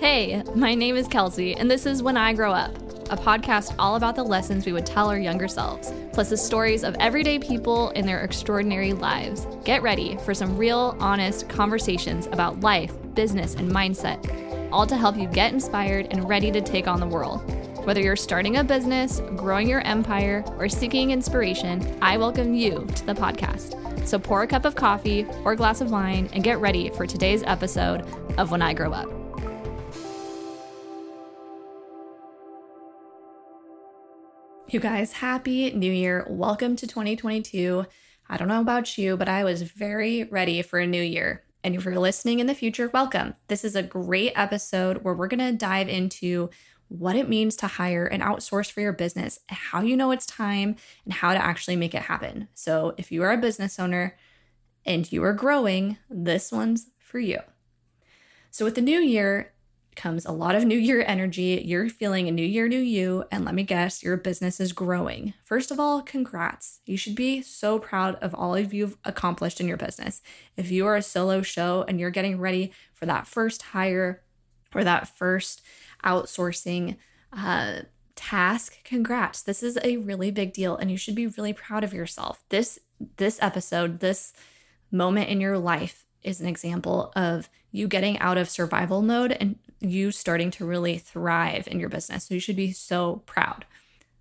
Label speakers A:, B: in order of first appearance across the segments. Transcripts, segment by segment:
A: Hey, my name is Kelsey, and this is When I Grow Up, a podcast all about the lessons we would tell our younger selves, plus the stories of everyday people in their extraordinary lives. Get ready for some real, honest conversations about life, business, and mindset, all to help you get inspired and ready to take on the world. Whether you're starting a business, growing your empire, or seeking inspiration, I welcome you to the podcast. So pour a cup of coffee or a glass of wine and get ready for today's episode of When I Grow Up. You guys, happy new year. Welcome to 2022. I don't know about you, but I was very ready for a new year. And if you're listening in the future, welcome. This is a great episode where we're going to dive into what it means to hire and outsource for your business, how you know it's time, and how to actually make it happen. So, if you are a business owner and you are growing, this one's for you. So, with the new year, comes a lot of new year energy. You're feeling a new year, new you. And let me guess, your business is growing. First of all, congrats. You should be so proud of all of you've accomplished in your business. If you are a solo show and you're getting ready for that first hire or that first outsourcing uh, task, congrats. This is a really big deal and you should be really proud of yourself. This this episode, this moment in your life is an example of you getting out of survival mode and you starting to really thrive in your business. So you should be so proud.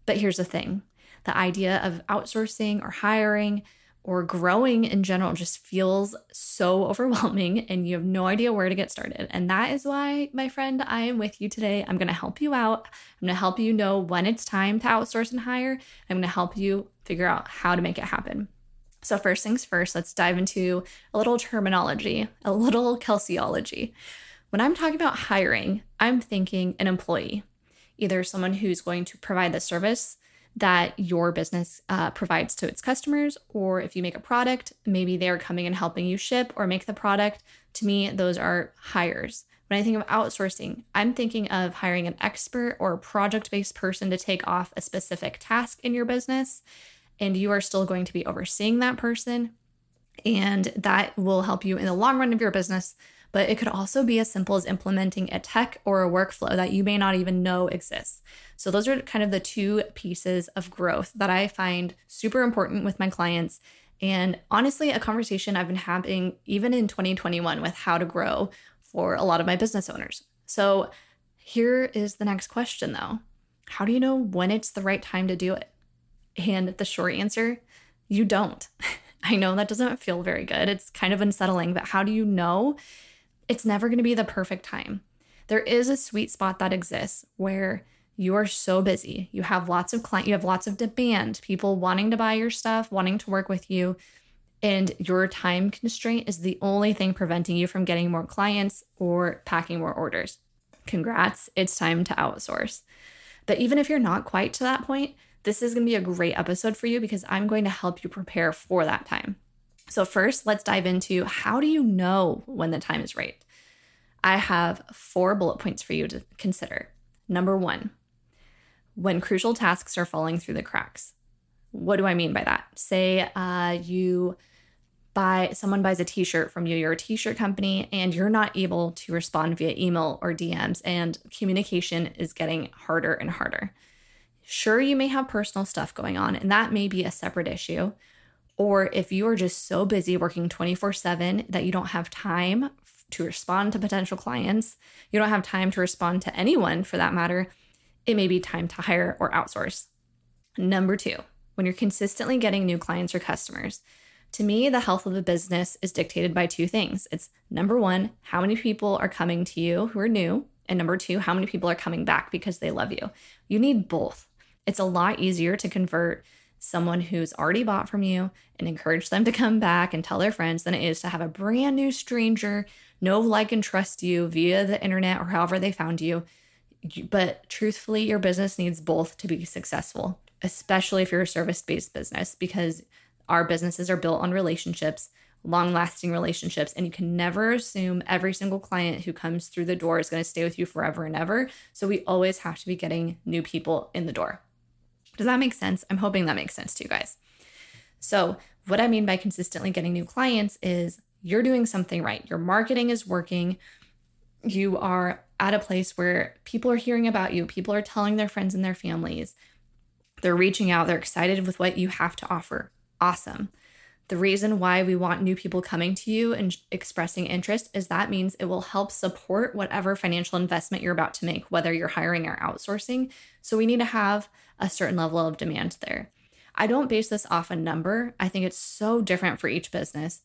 A: But here's the thing the idea of outsourcing or hiring or growing in general just feels so overwhelming and you have no idea where to get started. And that is why, my friend, I am with you today. I'm going to help you out. I'm going to help you know when it's time to outsource and hire. I'm going to help you figure out how to make it happen. So, first things first, let's dive into a little terminology, a little Kelseyology. When I'm talking about hiring, I'm thinking an employee, either someone who's going to provide the service that your business uh, provides to its customers, or if you make a product, maybe they're coming and helping you ship or make the product. To me, those are hires. When I think of outsourcing, I'm thinking of hiring an expert or project based person to take off a specific task in your business, and you are still going to be overseeing that person. And that will help you in the long run of your business but it could also be as simple as implementing a tech or a workflow that you may not even know exists. So, those are kind of the two pieces of growth that I find super important with my clients. And honestly, a conversation I've been having even in 2021 with how to grow for a lot of my business owners. So, here is the next question though How do you know when it's the right time to do it? And the short answer you don't. I know that doesn't feel very good. It's kind of unsettling, but how do you know it's never going to be the perfect time. There is a sweet spot that exists where you are so busy. You have lots of client, you have lots of demand, people wanting to buy your stuff, wanting to work with you, and your time constraint is the only thing preventing you from getting more clients or packing more orders. Congrats, it's time to outsource. But even if you're not quite to that point, this is going to be a great episode for you because I'm going to help you prepare for that time. So, first, let's dive into how do you know when the time is right? I have four bullet points for you to consider. Number one, when crucial tasks are falling through the cracks. What do I mean by that? Say uh, you buy, someone buys a t shirt from you, you're a t shirt company, and you're not able to respond via email or DMs, and communication is getting harder and harder. Sure, you may have personal stuff going on, and that may be a separate issue or if you are just so busy working 24 7 that you don't have time to respond to potential clients, you don't have time to respond to anyone for that matter, it may be time to hire or outsource. Number two, when you're consistently getting new clients or customers, to me, the health of the business is dictated by two things. It's number one, how many people are coming to you who are new? And number two, how many people are coming back because they love you? You need both. It's a lot easier to convert someone who's already bought from you and encourage them to come back and tell their friends than it is to have a brand new stranger know, like, and trust you via the internet or however they found you. But truthfully, your business needs both to be successful, especially if you're a service based business, because our businesses are built on relationships, long lasting relationships, and you can never assume every single client who comes through the door is going to stay with you forever and ever. So we always have to be getting new people in the door. Does that make sense? I'm hoping that makes sense to you guys. So, what I mean by consistently getting new clients is you're doing something right. Your marketing is working. You are at a place where people are hearing about you, people are telling their friends and their families, they're reaching out, they're excited with what you have to offer. Awesome. The reason why we want new people coming to you and expressing interest is that means it will help support whatever financial investment you're about to make, whether you're hiring or outsourcing. So we need to have a certain level of demand there. I don't base this off a number. I think it's so different for each business.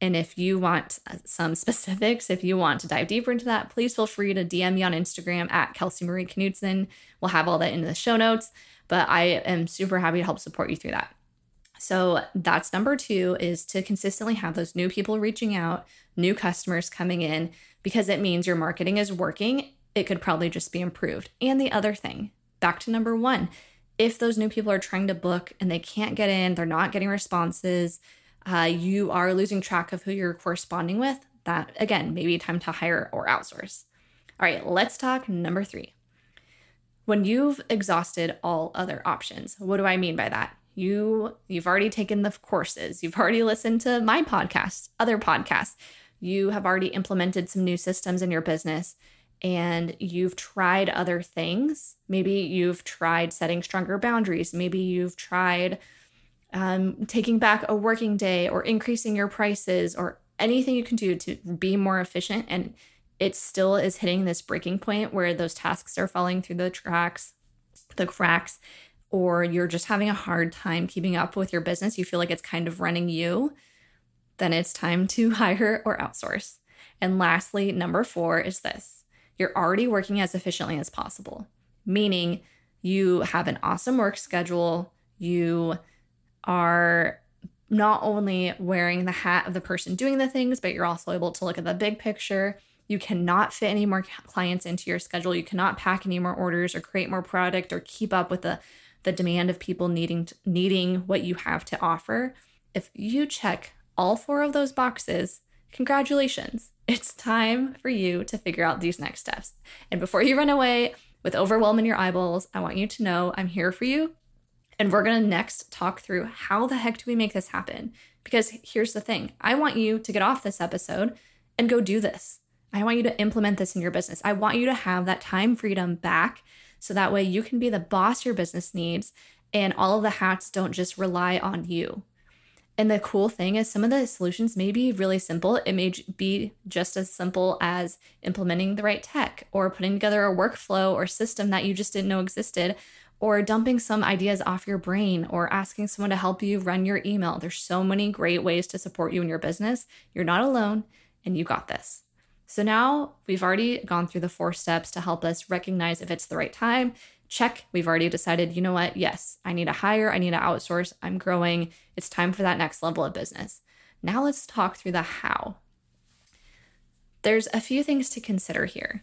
A: And if you want uh, some specifics, if you want to dive deeper into that, please feel free to DM me on Instagram at Kelsey Marie Knutson. We'll have all that in the show notes, but I am super happy to help support you through that. So that's number two is to consistently have those new people reaching out, new customers coming in, because it means your marketing is working. It could probably just be improved. And the other thing, back to number one, if those new people are trying to book and they can't get in, they're not getting responses, uh, you are losing track of who you're corresponding with, that again, maybe time to hire or outsource. All right, let's talk number three. When you've exhausted all other options, what do I mean by that? You you've already taken the courses, you've already listened to my podcast, other podcasts, you have already implemented some new systems in your business and you've tried other things. Maybe you've tried setting stronger boundaries. Maybe you've tried um, taking back a working day or increasing your prices or anything you can do to be more efficient. And it still is hitting this breaking point where those tasks are falling through the tracks, the cracks, or you're just having a hard time keeping up with your business. You feel like it's kind of running you. Then it's time to hire or outsource. And lastly, number four is this you're already working as efficiently as possible, meaning you have an awesome work schedule. You are not only wearing the hat of the person doing the things, but you're also able to look at the big picture. You cannot fit any more clients into your schedule. You cannot pack any more orders or create more product or keep up with the, the demand of people needing to, needing what you have to offer. If you check all four of those boxes, congratulations. It's time for you to figure out these next steps. And before you run away with overwhelm in your eyeballs, I want you to know I'm here for you and we're going to next talk through how the heck do we make this happen? Because here's the thing I want you to get off this episode and go do this. I want you to implement this in your business. I want you to have that time freedom back so that way you can be the boss your business needs and all of the hats don't just rely on you. And the cool thing is, some of the solutions may be really simple. It may be just as simple as implementing the right tech or putting together a workflow or system that you just didn't know existed or dumping some ideas off your brain or asking someone to help you run your email. There's so many great ways to support you in your business. You're not alone and you got this. So now we've already gone through the four steps to help us recognize if it's the right time. Check, we've already decided, you know what? Yes, I need to hire, I need to outsource, I'm growing. It's time for that next level of business. Now let's talk through the how. There's a few things to consider here.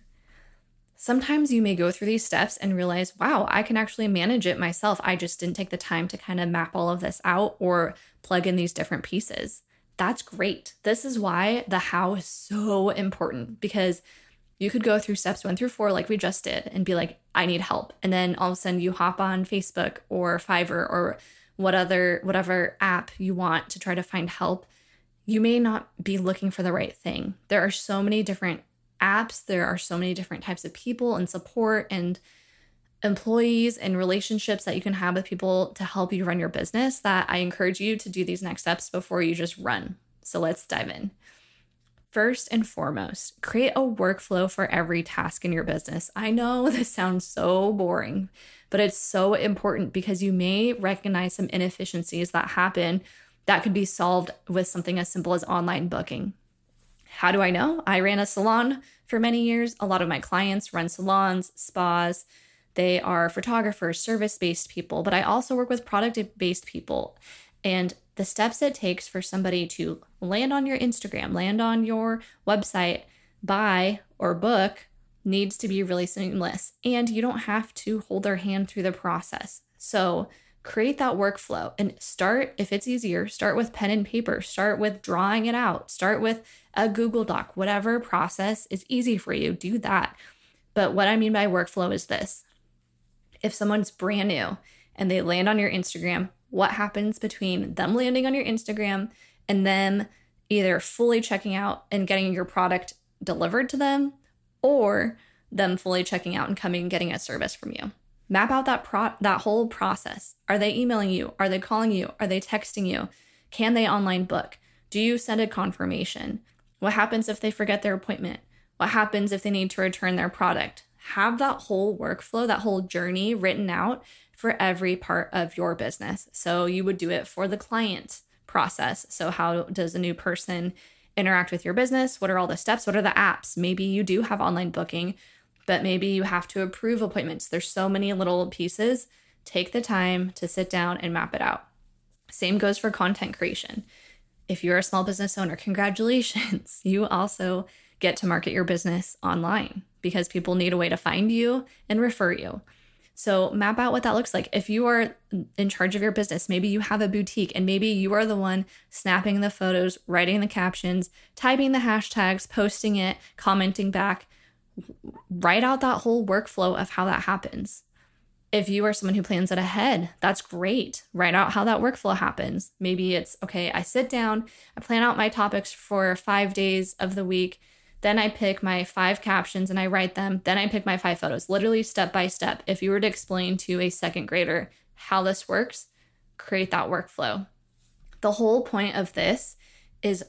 A: Sometimes you may go through these steps and realize, wow, I can actually manage it myself. I just didn't take the time to kind of map all of this out or plug in these different pieces. That's great. This is why the how is so important because you could go through steps one through four, like we just did, and be like, I need help. And then all of a sudden you hop on Facebook or Fiverr or what other whatever app you want to try to find help. You may not be looking for the right thing. There are so many different apps, there are so many different types of people and support and employees and relationships that you can have with people to help you run your business that I encourage you to do these next steps before you just run. So let's dive in. First and foremost, create a workflow for every task in your business. I know this sounds so boring, but it's so important because you may recognize some inefficiencies that happen that could be solved with something as simple as online booking. How do I know? I ran a salon for many years. A lot of my clients run salons, spas. They are photographers, service based people, but I also work with product based people. And the steps it takes for somebody to land on your Instagram, land on your website, buy or book needs to be really seamless. And you don't have to hold their hand through the process. So create that workflow and start, if it's easier, start with pen and paper, start with drawing it out, start with a Google Doc, whatever process is easy for you, do that. But what I mean by workflow is this if someone's brand new and they land on your Instagram, what happens between them landing on your Instagram and them either fully checking out and getting your product delivered to them or them fully checking out and coming and getting a service from you. Map out that pro- that whole process. Are they emailing you? Are they calling you? Are they texting you? Can they online book? Do you send a confirmation? What happens if they forget their appointment? What happens if they need to return their product? Have that whole workflow, that whole journey written out for every part of your business. So you would do it for the client process. So, how does a new person interact with your business? What are all the steps? What are the apps? Maybe you do have online booking, but maybe you have to approve appointments. There's so many little pieces. Take the time to sit down and map it out. Same goes for content creation. If you're a small business owner, congratulations. You also get to market your business online because people need a way to find you and refer you. So, map out what that looks like. If you are in charge of your business, maybe you have a boutique and maybe you are the one snapping the photos, writing the captions, typing the hashtags, posting it, commenting back. Write out that whole workflow of how that happens. If you are someone who plans it ahead, that's great. Write out how that workflow happens. Maybe it's okay, I sit down, I plan out my topics for five days of the week then I pick my five captions and I write them. Then I pick my five photos, literally step by step. If you were to explain to a second grader how this works, create that workflow. The whole point of this is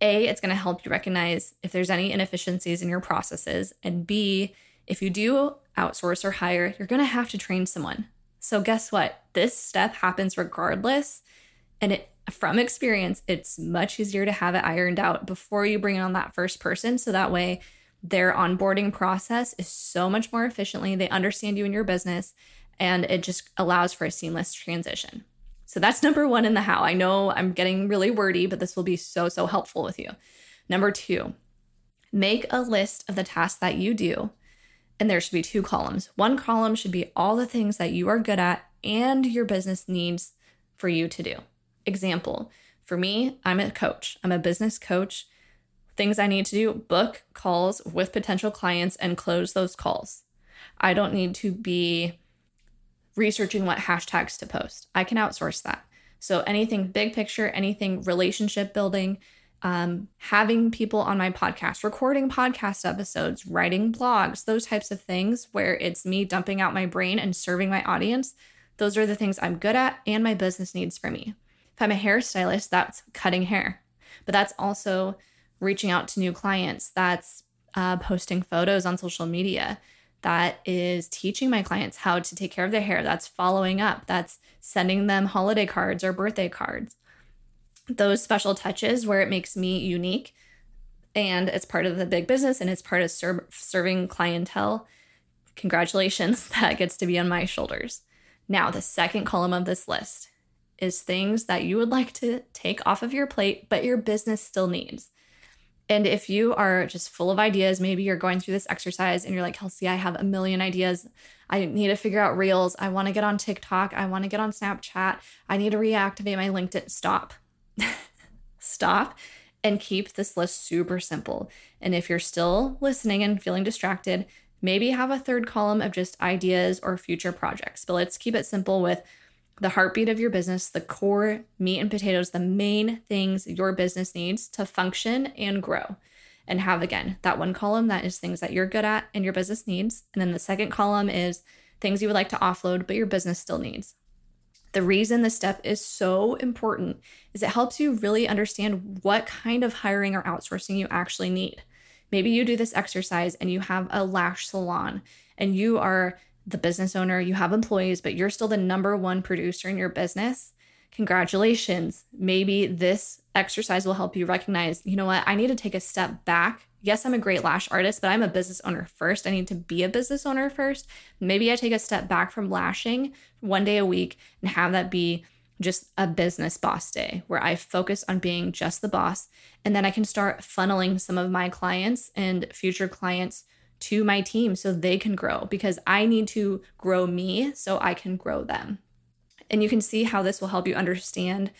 A: A, it's going to help you recognize if there's any inefficiencies in your processes. And B, if you do outsource or hire, you're going to have to train someone. So, guess what? This step happens regardless. And it from experience, it's much easier to have it ironed out before you bring on that first person. So that way, their onboarding process is so much more efficiently. They understand you and your business, and it just allows for a seamless transition. So that's number one in the how. I know I'm getting really wordy, but this will be so, so helpful with you. Number two, make a list of the tasks that you do. And there should be two columns. One column should be all the things that you are good at and your business needs for you to do. Example for me, I'm a coach, I'm a business coach. Things I need to do book calls with potential clients and close those calls. I don't need to be researching what hashtags to post. I can outsource that. So, anything big picture, anything relationship building, um, having people on my podcast, recording podcast episodes, writing blogs, those types of things where it's me dumping out my brain and serving my audience. Those are the things I'm good at and my business needs for me. If I'm a hairstylist, that's cutting hair, but that's also reaching out to new clients. That's uh, posting photos on social media. That is teaching my clients how to take care of their hair. That's following up. That's sending them holiday cards or birthday cards. Those special touches where it makes me unique and it's part of the big business and it's part of ser- serving clientele. Congratulations, that gets to be on my shoulders. Now, the second column of this list is things that you would like to take off of your plate, but your business still needs. And if you are just full of ideas, maybe you're going through this exercise and you're like, Kelsey, I have a million ideas. I need to figure out reels. I want to get on TikTok. I want to get on Snapchat. I need to reactivate my LinkedIn. Stop. Stop and keep this list super simple. And if you're still listening and feeling distracted, maybe have a third column of just ideas or future projects. But let's keep it simple with the heartbeat of your business, the core meat and potatoes, the main things your business needs to function and grow. And have again that one column that is things that you're good at and your business needs. And then the second column is things you would like to offload, but your business still needs. The reason this step is so important is it helps you really understand what kind of hiring or outsourcing you actually need. Maybe you do this exercise and you have a lash salon and you are the business owner, you have employees, but you're still the number one producer in your business, congratulations. Maybe this exercise will help you recognize, you know what, I need to take a step back. Yes, I'm a great lash artist, but I'm a business owner first. I need to be a business owner first. Maybe I take a step back from lashing one day a week and have that be just a business boss day where I focus on being just the boss. And then I can start funneling some of my clients and future clients to my team so they can grow because I need to grow me so I can grow them. And you can see how this will help you understand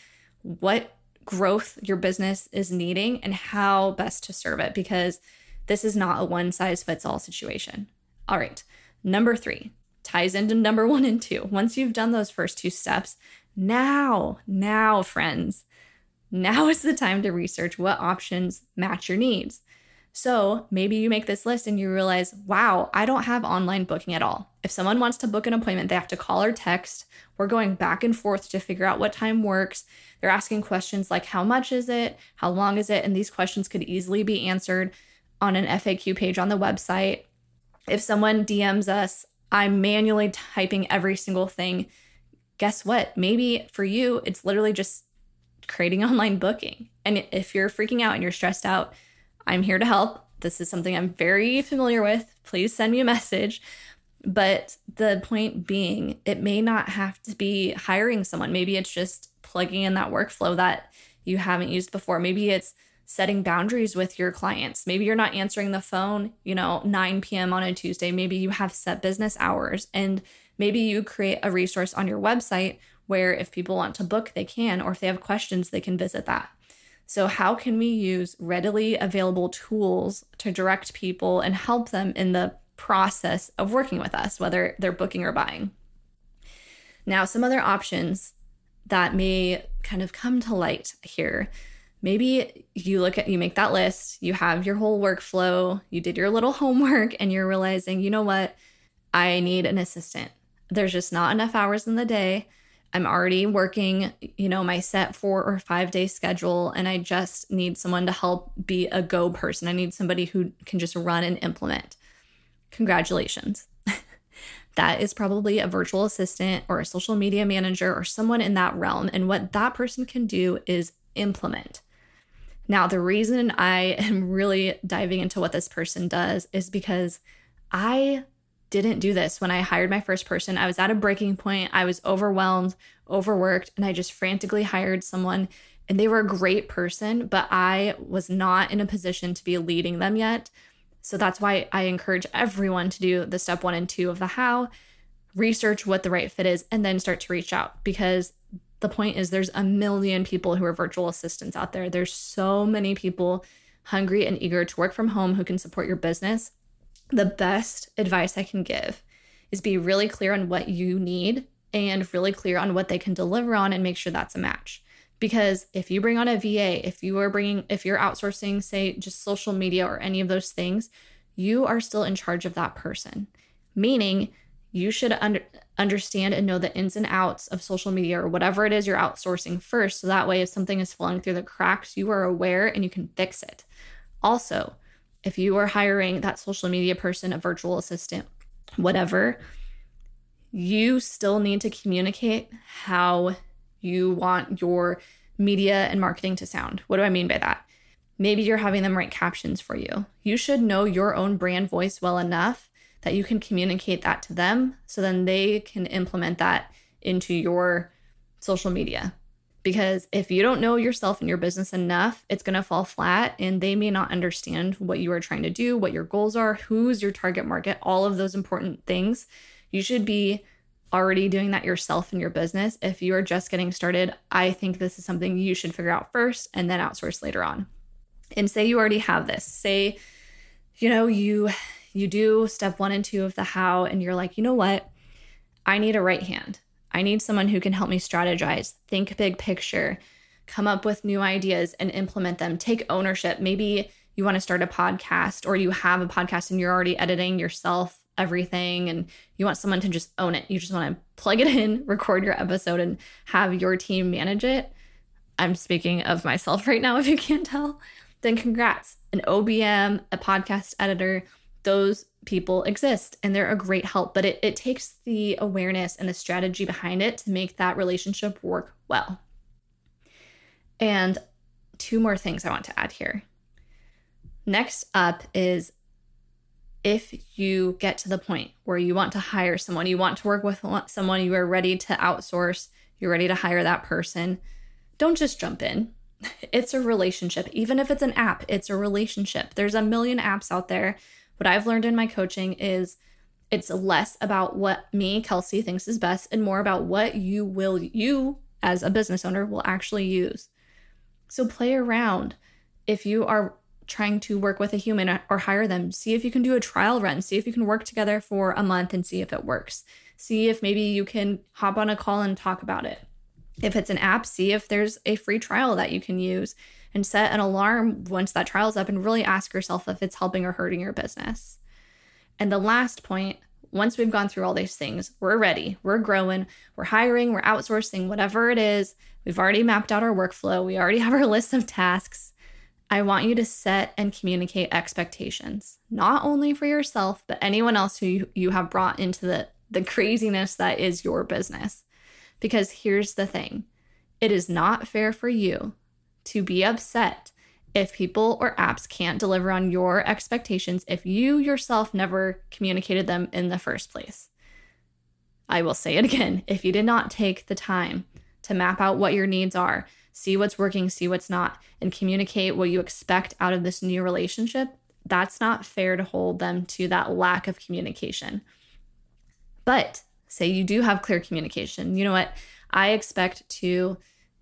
A: what growth your business is needing and how best to serve it because this is not a one size fits all situation. All right, number three ties into number one and two. Once you've done those first two steps, now, now, friends, now is the time to research what options match your needs. So maybe you make this list and you realize, wow, I don't have online booking at all. If someone wants to book an appointment, they have to call or text. We're going back and forth to figure out what time works. They're asking questions like, how much is it? How long is it? And these questions could easily be answered on an FAQ page on the website. If someone DMs us, I'm manually typing every single thing. Guess what? Maybe for you, it's literally just creating online booking. And if you're freaking out and you're stressed out, I'm here to help. This is something I'm very familiar with. Please send me a message. But the point being, it may not have to be hiring someone. Maybe it's just plugging in that workflow that you haven't used before. Maybe it's setting boundaries with your clients. Maybe you're not answering the phone, you know, 9 p.m. on a Tuesday. Maybe you have set business hours and maybe you create a resource on your website where if people want to book, they can, or if they have questions, they can visit that. So, how can we use readily available tools to direct people and help them in the process of working with us, whether they're booking or buying? Now, some other options that may kind of come to light here. Maybe you look at, you make that list, you have your whole workflow, you did your little homework, and you're realizing, you know what? I need an assistant. There's just not enough hours in the day. I'm already working, you know, my set four or five day schedule, and I just need someone to help be a go person. I need somebody who can just run and implement. Congratulations. that is probably a virtual assistant or a social media manager or someone in that realm. And what that person can do is implement. Now, the reason I am really diving into what this person does is because I didn't do this when I hired my first person. I was at a breaking point. I was overwhelmed, overworked, and I just frantically hired someone. And they were a great person, but I was not in a position to be leading them yet. So that's why I encourage everyone to do the step one and two of the how, research what the right fit is, and then start to reach out because the point is there's a million people who are virtual assistants out there. There's so many people hungry and eager to work from home who can support your business the best advice I can give is be really clear on what you need and really clear on what they can deliver on and make sure that's a match. Because if you bring on a VA, if you are bringing, if you're outsourcing, say, just social media or any of those things, you are still in charge of that person. Meaning, you should under, understand and know the ins and outs of social media or whatever it is you're outsourcing first. So that way, if something is falling through the cracks, you are aware and you can fix it. Also, if you are hiring that social media person, a virtual assistant, whatever, you still need to communicate how you want your media and marketing to sound. What do I mean by that? Maybe you're having them write captions for you. You should know your own brand voice well enough that you can communicate that to them so then they can implement that into your social media because if you don't know yourself and your business enough, it's going to fall flat and they may not understand what you are trying to do, what your goals are, who's your target market, all of those important things. You should be already doing that yourself in your business. If you are just getting started, I think this is something you should figure out first and then outsource later on. And say you already have this. Say you know, you you do step 1 and 2 of the how and you're like, "You know what? I need a right hand. I need someone who can help me strategize, think big picture, come up with new ideas and implement them, take ownership. Maybe you want to start a podcast or you have a podcast and you're already editing yourself everything and you want someone to just own it. You just want to plug it in, record your episode and have your team manage it. I'm speaking of myself right now if you can't tell. Then congrats. An OBM, a podcast editor, those people exist and they're a great help, but it, it takes the awareness and the strategy behind it to make that relationship work well. And two more things I want to add here. Next up is if you get to the point where you want to hire someone, you want to work with someone, you are ready to outsource, you're ready to hire that person, don't just jump in. It's a relationship. Even if it's an app, it's a relationship. There's a million apps out there what I've learned in my coaching is it's less about what me, Kelsey, thinks is best and more about what you will, you as a business owner, will actually use. So play around. If you are trying to work with a human or hire them, see if you can do a trial run, see if you can work together for a month and see if it works. See if maybe you can hop on a call and talk about it. If it's an app, see if there's a free trial that you can use. And set an alarm once that trial's up and really ask yourself if it's helping or hurting your business. And the last point, once we've gone through all these things, we're ready, we're growing, we're hiring, we're outsourcing, whatever it is, we've already mapped out our workflow, we already have our list of tasks. I want you to set and communicate expectations, not only for yourself, but anyone else who you, have brought into the, the craziness that is your business. Because here's the thing it is not fair for you to be upset if people or apps can't deliver on your expectations if you yourself never communicated them in the first place. I will say it again if you did not take the time to map out what your needs are, see what's working, see what's not, and communicate what you expect out of this new relationship, that's not fair to hold them to that lack of communication. But say you do have clear communication. You know what? I expect to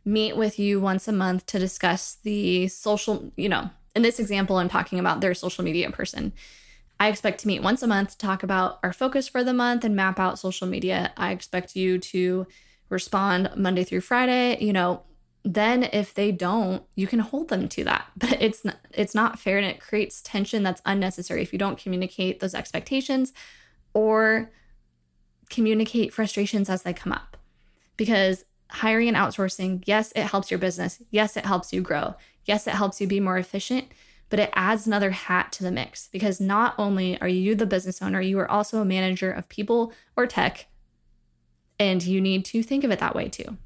A: meet with you once a month to discuss the social, you know, in this example, I'm talking about their social media person. I expect to meet once a month to talk about our focus for the month and map out social media. I expect you to respond Monday through Friday, you know, then if they don't, you can hold them to that. But it's not, it's not fair and it creates tension that's unnecessary if you don't communicate those expectations or communicate frustrations as they come up. Because hiring and outsourcing, yes, it helps your business. Yes, it helps you grow. Yes, it helps you be more efficient, but it adds another hat to the mix because not only are you the business owner, you are also a manager of people or tech. And you need to think of it that way too.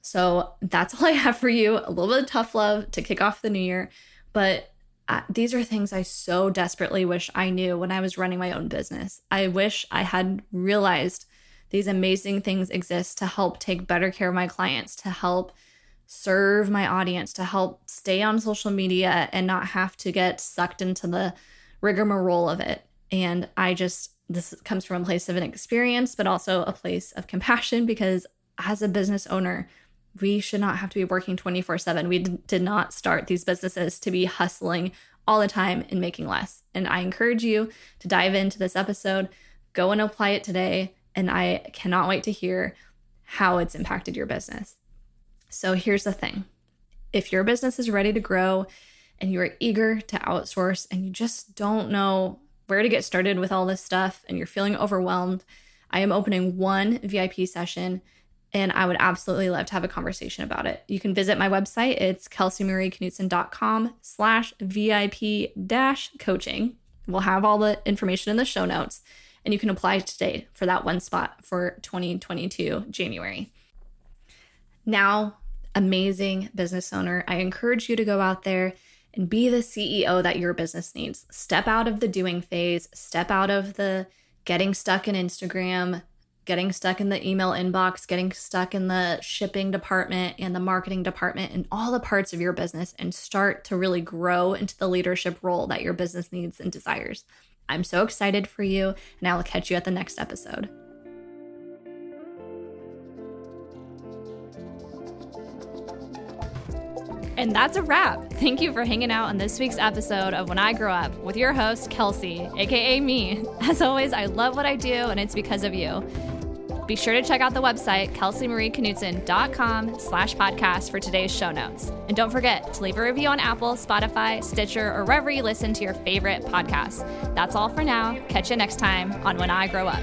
A: So that's all I have for you. A little bit of tough love to kick off the new year. But uh, these are things I so desperately wish I knew when I was running my own business. I wish I had realized these amazing things exist to help take better care of my clients, to help serve my audience, to help stay on social media and not have to get sucked into the rigmarole of it. And I just, this comes from a place of an experience, but also a place of compassion because as a business owner, we should not have to be working 24 7. We d- did not start these businesses to be hustling all the time and making less. And I encourage you to dive into this episode, go and apply it today. And I cannot wait to hear how it's impacted your business. So here's the thing if your business is ready to grow and you are eager to outsource and you just don't know where to get started with all this stuff and you're feeling overwhelmed, I am opening one VIP session and I would absolutely love to have a conversation about it. You can visit my website. It's kelseymarieknutson.com slash VIP dash coaching. We'll have all the information in the show notes and you can apply today for that one spot for 2022 January. Now, amazing business owner, I encourage you to go out there and be the CEO that your business needs. Step out of the doing phase, step out of the getting stuck in Instagram, getting stuck in the email inbox, getting stuck in the shipping department and the marketing department and all the parts of your business and start to really grow into the leadership role that your business needs and desires. I'm so excited for you, and I will catch you at the next episode. And that's a wrap. Thank you for hanging out on this week's episode of When I Grow Up with your host, Kelsey, aka me. As always, I love what I do, and it's because of you. Be sure to check out the website, kelseymarieknutson.com slash podcast for today's show notes. And don't forget to leave a review on Apple, Spotify, Stitcher, or wherever you listen to your favorite podcasts. That's all for now. Catch you next time on When I Grow Up.